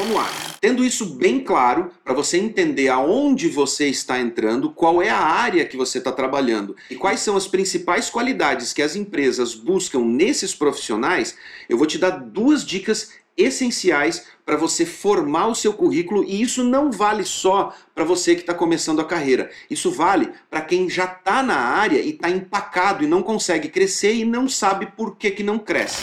vamos lá. Tendo isso bem claro, para você entender aonde você está entrando, qual é a área que você está trabalhando e quais são as principais qualidades que as empresas buscam nesses profissionais, eu vou te dar duas dicas essenciais para você formar o seu currículo e isso não vale só para você que está começando a carreira. Isso vale para quem já está na área e está empacado e não consegue crescer e não sabe por que, que não cresce.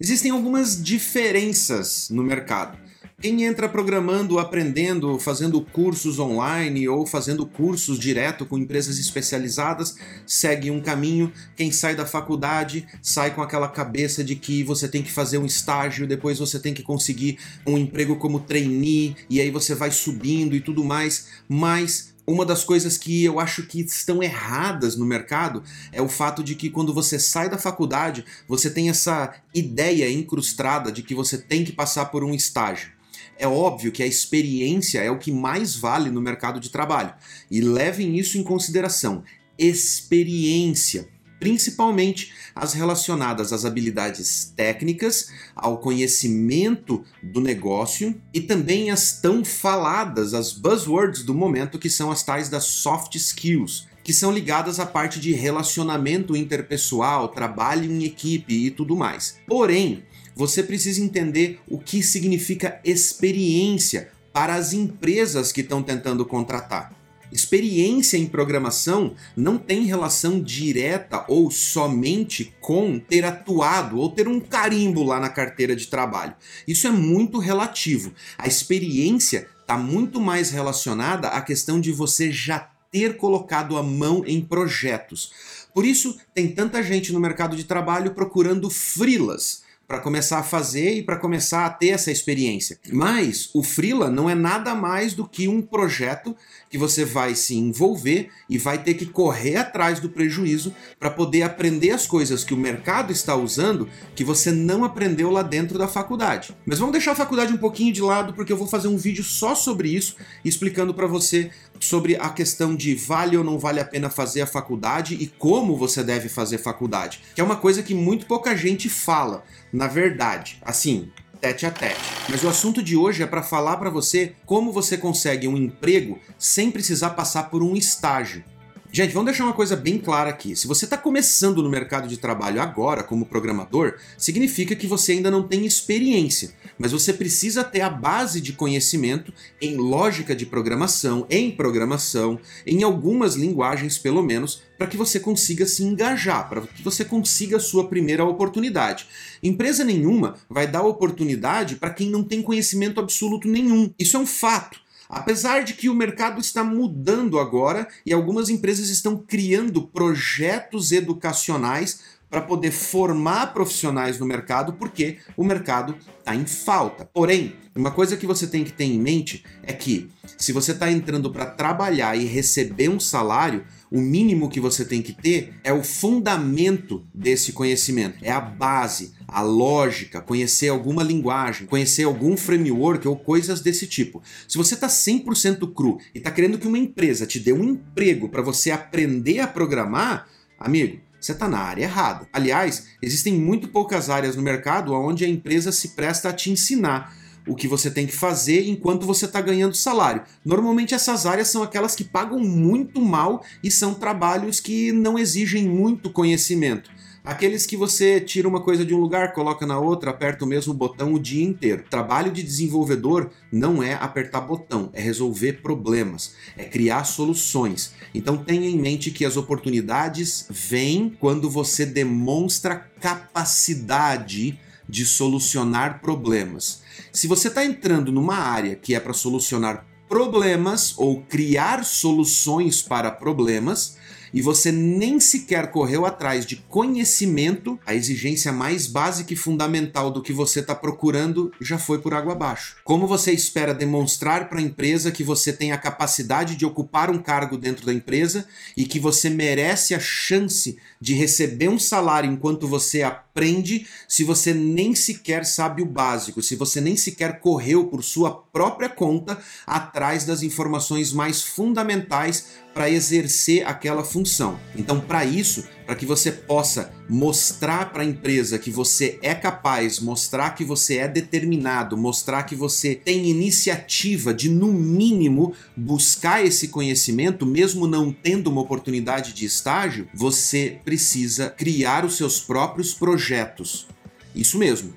Existem algumas diferenças no mercado. Quem entra programando, aprendendo, fazendo cursos online ou fazendo cursos direto com empresas especializadas, segue um caminho. Quem sai da faculdade sai com aquela cabeça de que você tem que fazer um estágio, depois você tem que conseguir um emprego como trainee, e aí você vai subindo e tudo mais. Mas uma das coisas que eu acho que estão erradas no mercado é o fato de que quando você sai da faculdade, você tem essa ideia incrustada de que você tem que passar por um estágio. É óbvio que a experiência é o que mais vale no mercado de trabalho. E levem isso em consideração. Experiência principalmente as relacionadas às habilidades técnicas, ao conhecimento do negócio e também as tão faladas, as buzzwords do momento, que são as tais das soft skills, que são ligadas à parte de relacionamento interpessoal, trabalho em equipe e tudo mais. Porém, você precisa entender o que significa experiência para as empresas que estão tentando contratar. Experiência em programação não tem relação direta ou somente com ter atuado ou ter um carimbo lá na carteira de trabalho. Isso é muito relativo. A experiência está muito mais relacionada à questão de você já ter colocado a mão em projetos. Por isso, tem tanta gente no mercado de trabalho procurando frilas para começar a fazer e para começar a ter essa experiência. Mas o Freela não é nada mais do que um projeto que você vai se envolver e vai ter que correr atrás do prejuízo para poder aprender as coisas que o mercado está usando que você não aprendeu lá dentro da faculdade. Mas vamos deixar a faculdade um pouquinho de lado porque eu vou fazer um vídeo só sobre isso, explicando para você sobre a questão de vale ou não vale a pena fazer a faculdade e como você deve fazer faculdade, que é uma coisa que muito pouca gente fala, na verdade. Assim, tete a tete. Mas o assunto de hoje é para falar para você como você consegue um emprego sem precisar passar por um estágio. Gente, vamos deixar uma coisa bem clara aqui. Se você está começando no mercado de trabalho agora como programador, significa que você ainda não tem experiência, mas você precisa ter a base de conhecimento em lógica de programação, em programação, em algumas linguagens pelo menos, para que você consiga se engajar, para que você consiga a sua primeira oportunidade. Empresa nenhuma vai dar oportunidade para quem não tem conhecimento absoluto nenhum. Isso é um fato. Apesar de que o mercado está mudando agora e algumas empresas estão criando projetos educacionais para poder formar profissionais no mercado, porque o mercado está em falta. Porém, uma coisa que você tem que ter em mente é que se você está entrando para trabalhar e receber um salário, o mínimo que você tem que ter é o fundamento desse conhecimento, é a base, a lógica, conhecer alguma linguagem, conhecer algum framework ou coisas desse tipo. Se você está 100% cru e está querendo que uma empresa te dê um emprego para você aprender a programar, amigo, você está na área errada. Aliás, existem muito poucas áreas no mercado onde a empresa se presta a te ensinar o que você tem que fazer enquanto você está ganhando salário. Normalmente essas áreas são aquelas que pagam muito mal e são trabalhos que não exigem muito conhecimento. Aqueles que você tira uma coisa de um lugar, coloca na outra, aperta o mesmo botão o dia inteiro. Trabalho de desenvolvedor não é apertar botão, é resolver problemas, é criar soluções. Então tenha em mente que as oportunidades vêm quando você demonstra capacidade de solucionar problemas. Se você está entrando numa área que é para solucionar problemas ou criar soluções para problemas, e você nem sequer correu atrás de conhecimento, a exigência mais básica e fundamental do que você está procurando já foi por água abaixo. Como você espera demonstrar para a empresa que você tem a capacidade de ocupar um cargo dentro da empresa e que você merece a chance de receber um salário enquanto você aprende se você nem sequer sabe o básico, se você nem sequer correu por sua própria conta atrás das informações mais fundamentais para exercer aquela função. Então, para isso, para que você possa mostrar para a empresa que você é capaz, mostrar que você é determinado, mostrar que você tem iniciativa de, no mínimo, buscar esse conhecimento, mesmo não tendo uma oportunidade de estágio, você precisa criar os seus próprios projetos. Isso mesmo.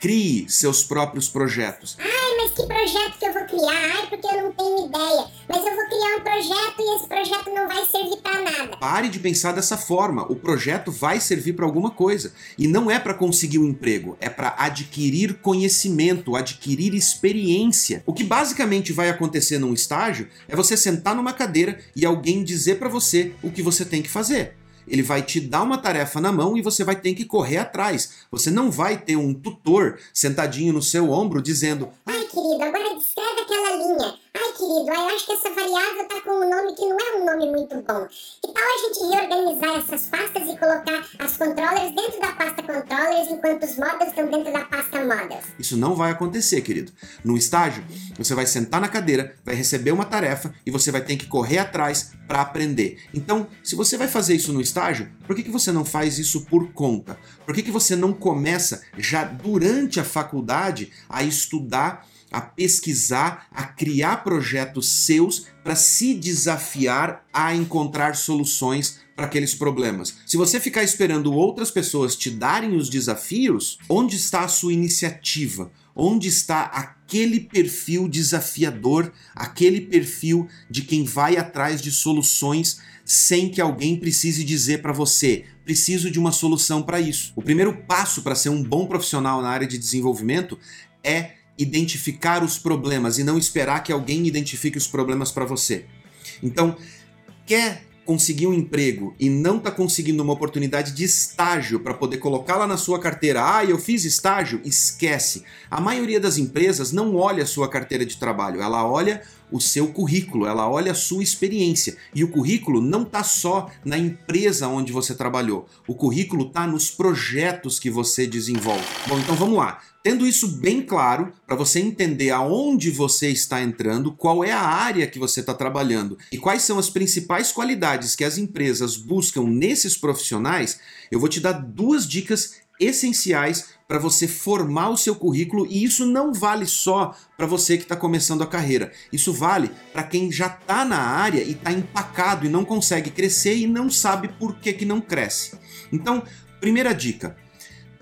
Crie seus próprios projetos. Que projeto que eu vou criar? Ai, porque eu não tenho ideia. Mas eu vou criar um projeto e esse projeto não vai servir para nada. Pare de pensar dessa forma. O projeto vai servir para alguma coisa. E não é para conseguir um emprego, é para adquirir conhecimento, adquirir experiência. O que basicamente vai acontecer num estágio é você sentar numa cadeira e alguém dizer para você o que você tem que fazer. Ele vai te dar uma tarefa na mão e você vai ter que correr atrás. Você não vai ter um tutor sentadinho no seu ombro dizendo: Ai, querido, agora descreve aquela linha. Ai, querido, eu acho que essa variável tá com um nome que não é um nome muito bom. Que tal a gente reorganizar essas pastas e colocar as controllers dentro da pasta controllers enquanto os models estão dentro da pasta models? Isso não vai acontecer, querido. No estágio, você vai sentar na cadeira, vai receber uma tarefa e você vai ter que correr atrás para aprender. Então, se você vai fazer isso no estágio, por que, que você não faz isso por conta? Por que, que você não começa já durante a faculdade a estudar a pesquisar, a criar projetos seus para se desafiar a encontrar soluções para aqueles problemas. Se você ficar esperando outras pessoas te darem os desafios, onde está a sua iniciativa? Onde está aquele perfil desafiador, aquele perfil de quem vai atrás de soluções sem que alguém precise dizer para você: preciso de uma solução para isso. O primeiro passo para ser um bom profissional na área de desenvolvimento é identificar os problemas e não esperar que alguém identifique os problemas para você. Então, quer conseguir um emprego e não está conseguindo uma oportunidade de estágio para poder colocá-la na sua carteira, ah, eu fiz estágio, esquece. A maioria das empresas não olha a sua carteira de trabalho, ela olha o seu currículo, ela olha a sua experiência. E o currículo não está só na empresa onde você trabalhou, o currículo está nos projetos que você desenvolve. Bom, então vamos lá. Tendo isso bem claro, para você entender aonde você está entrando, qual é a área que você está trabalhando e quais são as principais qualidades que as empresas buscam nesses profissionais, eu vou te dar duas dicas essenciais para você formar o seu currículo e isso não vale só para você que está começando a carreira. Isso vale para quem já está na área e está empacado e não consegue crescer e não sabe por que, que não cresce. Então, primeira dica: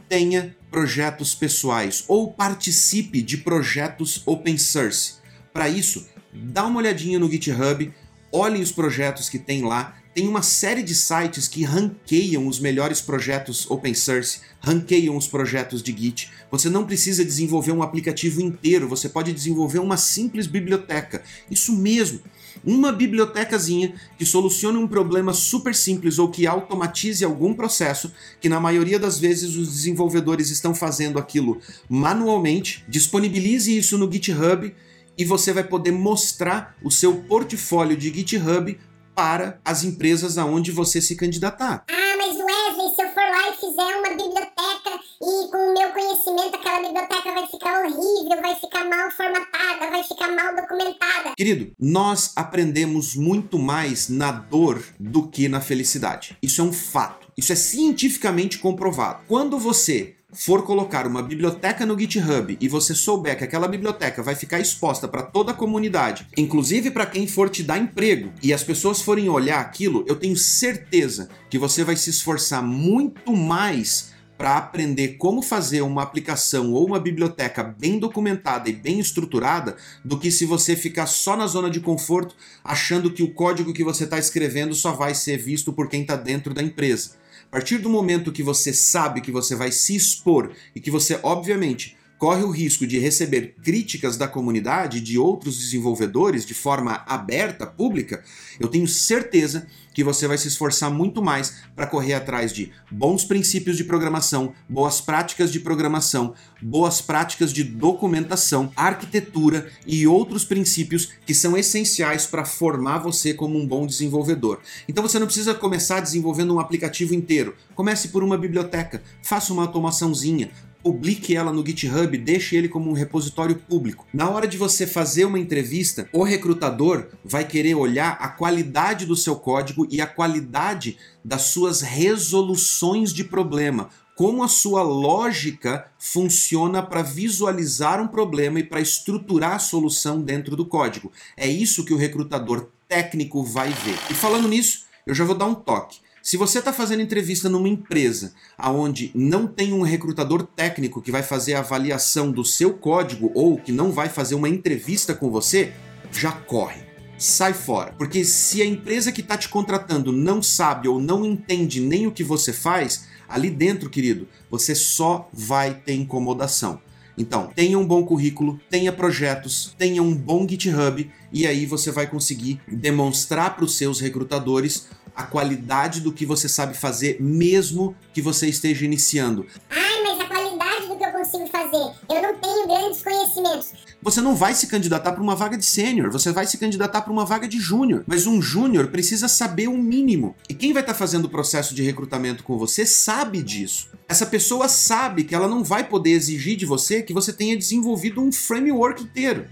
tenha projetos pessoais ou participe de projetos open source. Para isso, dá uma olhadinha no GitHub, olhem os projetos que tem lá. Tem uma série de sites que ranqueiam os melhores projetos open source, ranqueiam os projetos de Git. Você não precisa desenvolver um aplicativo inteiro, você pode desenvolver uma simples biblioteca. Isso mesmo uma bibliotecazinha que solucione um problema super simples ou que automatize algum processo, que na maioria das vezes os desenvolvedores estão fazendo aquilo manualmente, disponibilize isso no GitHub e você vai poder mostrar o seu portfólio de GitHub para as empresas aonde você se candidatar. Ah, mas Wesley, se eu for lá e fizer uma biblioteca e com o meu conhecimento aquela biblioteca vai ficar horrível, vai ficar mal formatada, vai ficar mal documentada. Querido, nós aprendemos muito mais na dor do que na felicidade. Isso é um fato. Isso é cientificamente comprovado. Quando você for colocar uma biblioteca no GitHub e você souber que aquela biblioteca vai ficar exposta para toda a comunidade, inclusive para quem for te dar emprego, e as pessoas forem olhar aquilo, eu tenho certeza que você vai se esforçar muito mais para aprender como fazer uma aplicação ou uma biblioteca bem documentada e bem estruturada do que se você ficar só na zona de conforto achando que o código que você está escrevendo só vai ser visto por quem está dentro da empresa. A partir do momento que você sabe que você vai se expor e que você, obviamente, corre o risco de receber críticas da comunidade, de outros desenvolvedores, de forma aberta, pública, eu tenho certeza que você vai se esforçar muito mais para correr atrás de bons princípios de programação, boas práticas de programação, boas práticas de documentação, arquitetura e outros princípios que são essenciais para formar você como um bom desenvolvedor. Então você não precisa começar desenvolvendo um aplicativo inteiro. Comece por uma biblioteca, faça uma automaçãozinha, publique ela no GitHub, deixe ele como um repositório público. Na hora de você fazer uma entrevista, o recrutador vai querer olhar a qualidade do seu código e a qualidade das suas resoluções de problema. Como a sua lógica funciona para visualizar um problema e para estruturar a solução dentro do código. É isso que o recrutador técnico vai ver. E falando nisso, eu já vou dar um toque. Se você está fazendo entrevista numa empresa aonde não tem um recrutador técnico que vai fazer a avaliação do seu código ou que não vai fazer uma entrevista com você, já corre. Sai fora. Porque se a empresa que está te contratando não sabe ou não entende nem o que você faz, ali dentro, querido, você só vai ter incomodação. Então, tenha um bom currículo, tenha projetos, tenha um bom GitHub e aí você vai conseguir demonstrar para os seus recrutadores a qualidade do que você sabe fazer, mesmo que você esteja iniciando. Ai, mas a qualidade do que eu consigo fazer, eu não tenho grandes conhecimentos. Você não vai se candidatar para uma vaga de sênior, você vai se candidatar para uma vaga de júnior. Mas um júnior precisa saber o um mínimo. E quem vai estar tá fazendo o processo de recrutamento com você sabe disso. Essa pessoa sabe que ela não vai poder exigir de você que você tenha desenvolvido um framework inteiro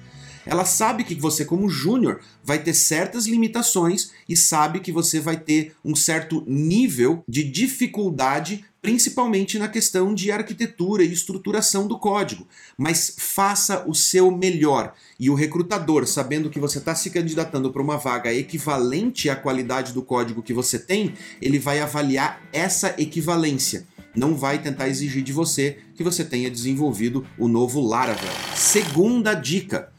ela sabe que você, como júnior, vai ter certas limitações e sabe que você vai ter um certo nível de dificuldade, principalmente na questão de arquitetura e estruturação do código. Mas faça o seu melhor. E o recrutador, sabendo que você está se candidatando para uma vaga equivalente à qualidade do código que você tem, ele vai avaliar essa equivalência não vai tentar exigir de você que você tenha desenvolvido o novo Laravel. Segunda dica: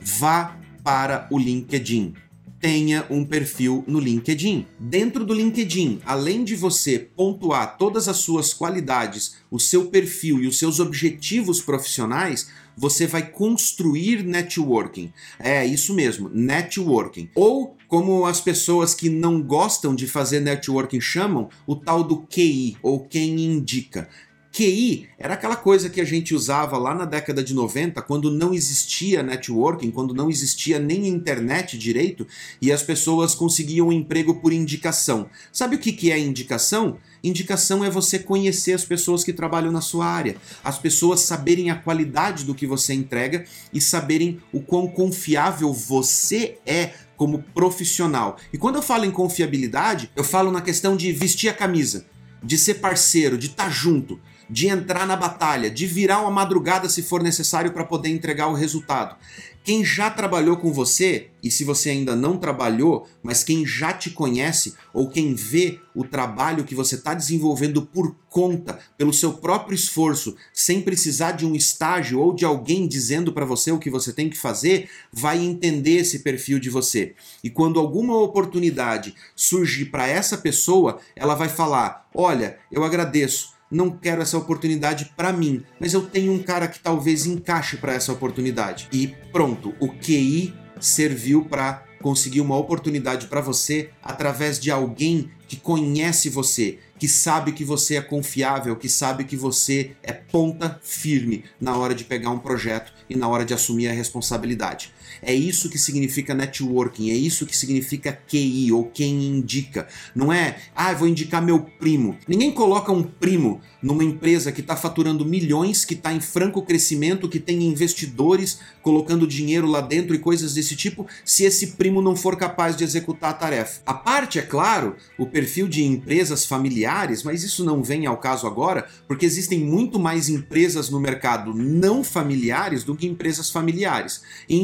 vá para o LinkedIn. Tenha um perfil no LinkedIn. Dentro do LinkedIn, além de você pontuar todas as suas qualidades, o seu perfil e os seus objetivos profissionais, você vai construir networking. É isso mesmo, networking. Ou, como as pessoas que não gostam de fazer networking chamam, o tal do QI, ou quem indica QI era aquela coisa que a gente usava lá na década de 90, quando não existia networking, quando não existia nem internet direito e as pessoas conseguiam um emprego por indicação. Sabe o que é indicação? Indicação é você conhecer as pessoas que trabalham na sua área, as pessoas saberem a qualidade do que você entrega e saberem o quão confiável você é como profissional. E quando eu falo em confiabilidade, eu falo na questão de vestir a camisa, de ser parceiro, de estar tá junto de entrar na batalha, de virar uma madrugada se for necessário para poder entregar o resultado. Quem já trabalhou com você, e se você ainda não trabalhou, mas quem já te conhece ou quem vê o trabalho que você está desenvolvendo por conta, pelo seu próprio esforço, sem precisar de um estágio ou de alguém dizendo para você o que você tem que fazer, vai entender esse perfil de você. E quando alguma oportunidade surgir para essa pessoa, ela vai falar: Olha, eu agradeço não quero essa oportunidade para mim, mas eu tenho um cara que talvez encaixe para essa oportunidade. E pronto, o QI serviu para conseguir uma oportunidade para você através de alguém que conhece você, que sabe que você é confiável, que sabe que você é ponta firme na hora de pegar um projeto e na hora de assumir a responsabilidade. É isso que significa networking, é isso que significa QI ou quem indica. Não é, ah, vou indicar meu primo. Ninguém coloca um primo numa empresa que está faturando milhões, que está em franco crescimento, que tem investidores colocando dinheiro lá dentro e coisas desse tipo, se esse primo não for capaz de executar a tarefa. A parte, é claro, o perfil de empresas familiares, mas isso não vem ao caso agora, porque existem muito mais empresas no mercado não familiares do que empresas familiares. E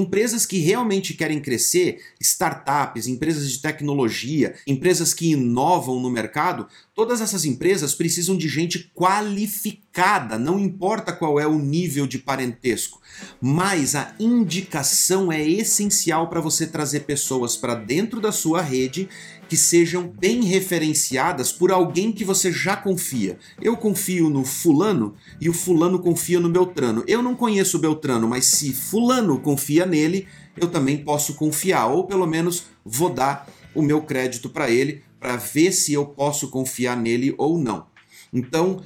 empresas que realmente querem crescer, startups, empresas de tecnologia, empresas que inovam no mercado, todas essas empresas precisam de gente qualificada, não importa qual é o nível de parentesco. Mas a indicação é essencial para você trazer pessoas para dentro da sua rede que sejam bem referenciadas por alguém que você já confia. Eu confio no fulano e o fulano confia no Beltrano. Eu não conheço o Beltrano, mas se fulano confia nele, eu também posso confiar, ou pelo menos vou dar o meu crédito para ele para ver se eu posso confiar nele ou não. Então,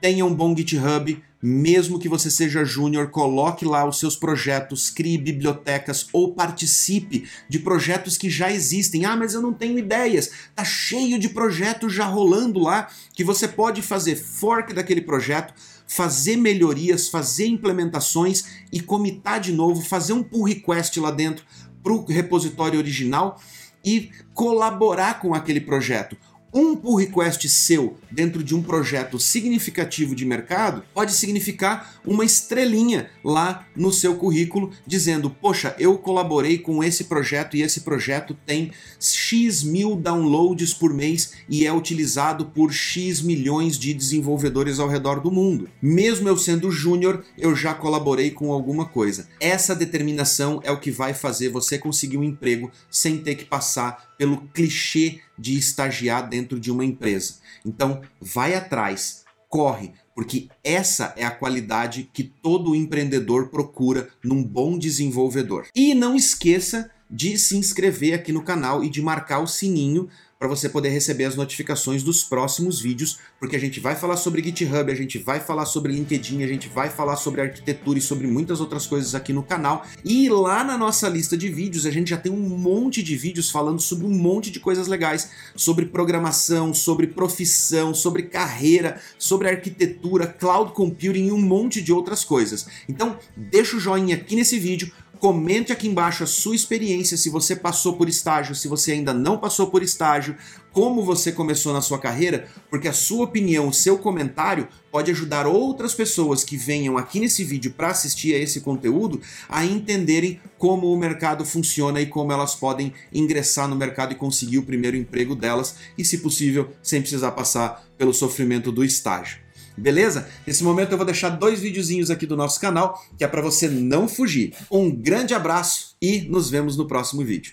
tenha um bom GitHub, mesmo que você seja júnior, coloque lá os seus projetos, crie bibliotecas ou participe de projetos que já existem. Ah, mas eu não tenho ideias. Tá cheio de projetos já rolando lá que você pode fazer fork daquele projeto, fazer melhorias, fazer implementações e comitar de novo, fazer um pull request lá dentro para o repositório original e colaborar com aquele projeto um pull request seu dentro de um projeto significativo de mercado pode significar uma estrelinha lá no seu currículo dizendo: Poxa, eu colaborei com esse projeto e esse projeto tem X mil downloads por mês e é utilizado por X milhões de desenvolvedores ao redor do mundo. Mesmo eu sendo júnior, eu já colaborei com alguma coisa. Essa determinação é o que vai fazer você conseguir um emprego sem ter que passar pelo clichê de estagiar dentro de uma empresa. Então, vai atrás, corre, porque essa é a qualidade que todo empreendedor procura num bom desenvolvedor. E não esqueça de se inscrever aqui no canal e de marcar o sininho para você poder receber as notificações dos próximos vídeos, porque a gente vai falar sobre GitHub, a gente vai falar sobre LinkedIn, a gente vai falar sobre arquitetura e sobre muitas outras coisas aqui no canal. E lá na nossa lista de vídeos, a gente já tem um monte de vídeos falando sobre um monte de coisas legais, sobre programação, sobre profissão, sobre carreira, sobre arquitetura, cloud computing e um monte de outras coisas. Então, deixa o joinha aqui nesse vídeo, Comente aqui embaixo a sua experiência, se você passou por estágio, se você ainda não passou por estágio, como você começou na sua carreira, porque a sua opinião, o seu comentário pode ajudar outras pessoas que venham aqui nesse vídeo para assistir a esse conteúdo a entenderem como o mercado funciona e como elas podem ingressar no mercado e conseguir o primeiro emprego delas e, se possível, sem precisar passar pelo sofrimento do estágio. Beleza? Nesse momento eu vou deixar dois videozinhos aqui do nosso canal, que é para você não fugir. Um grande abraço e nos vemos no próximo vídeo.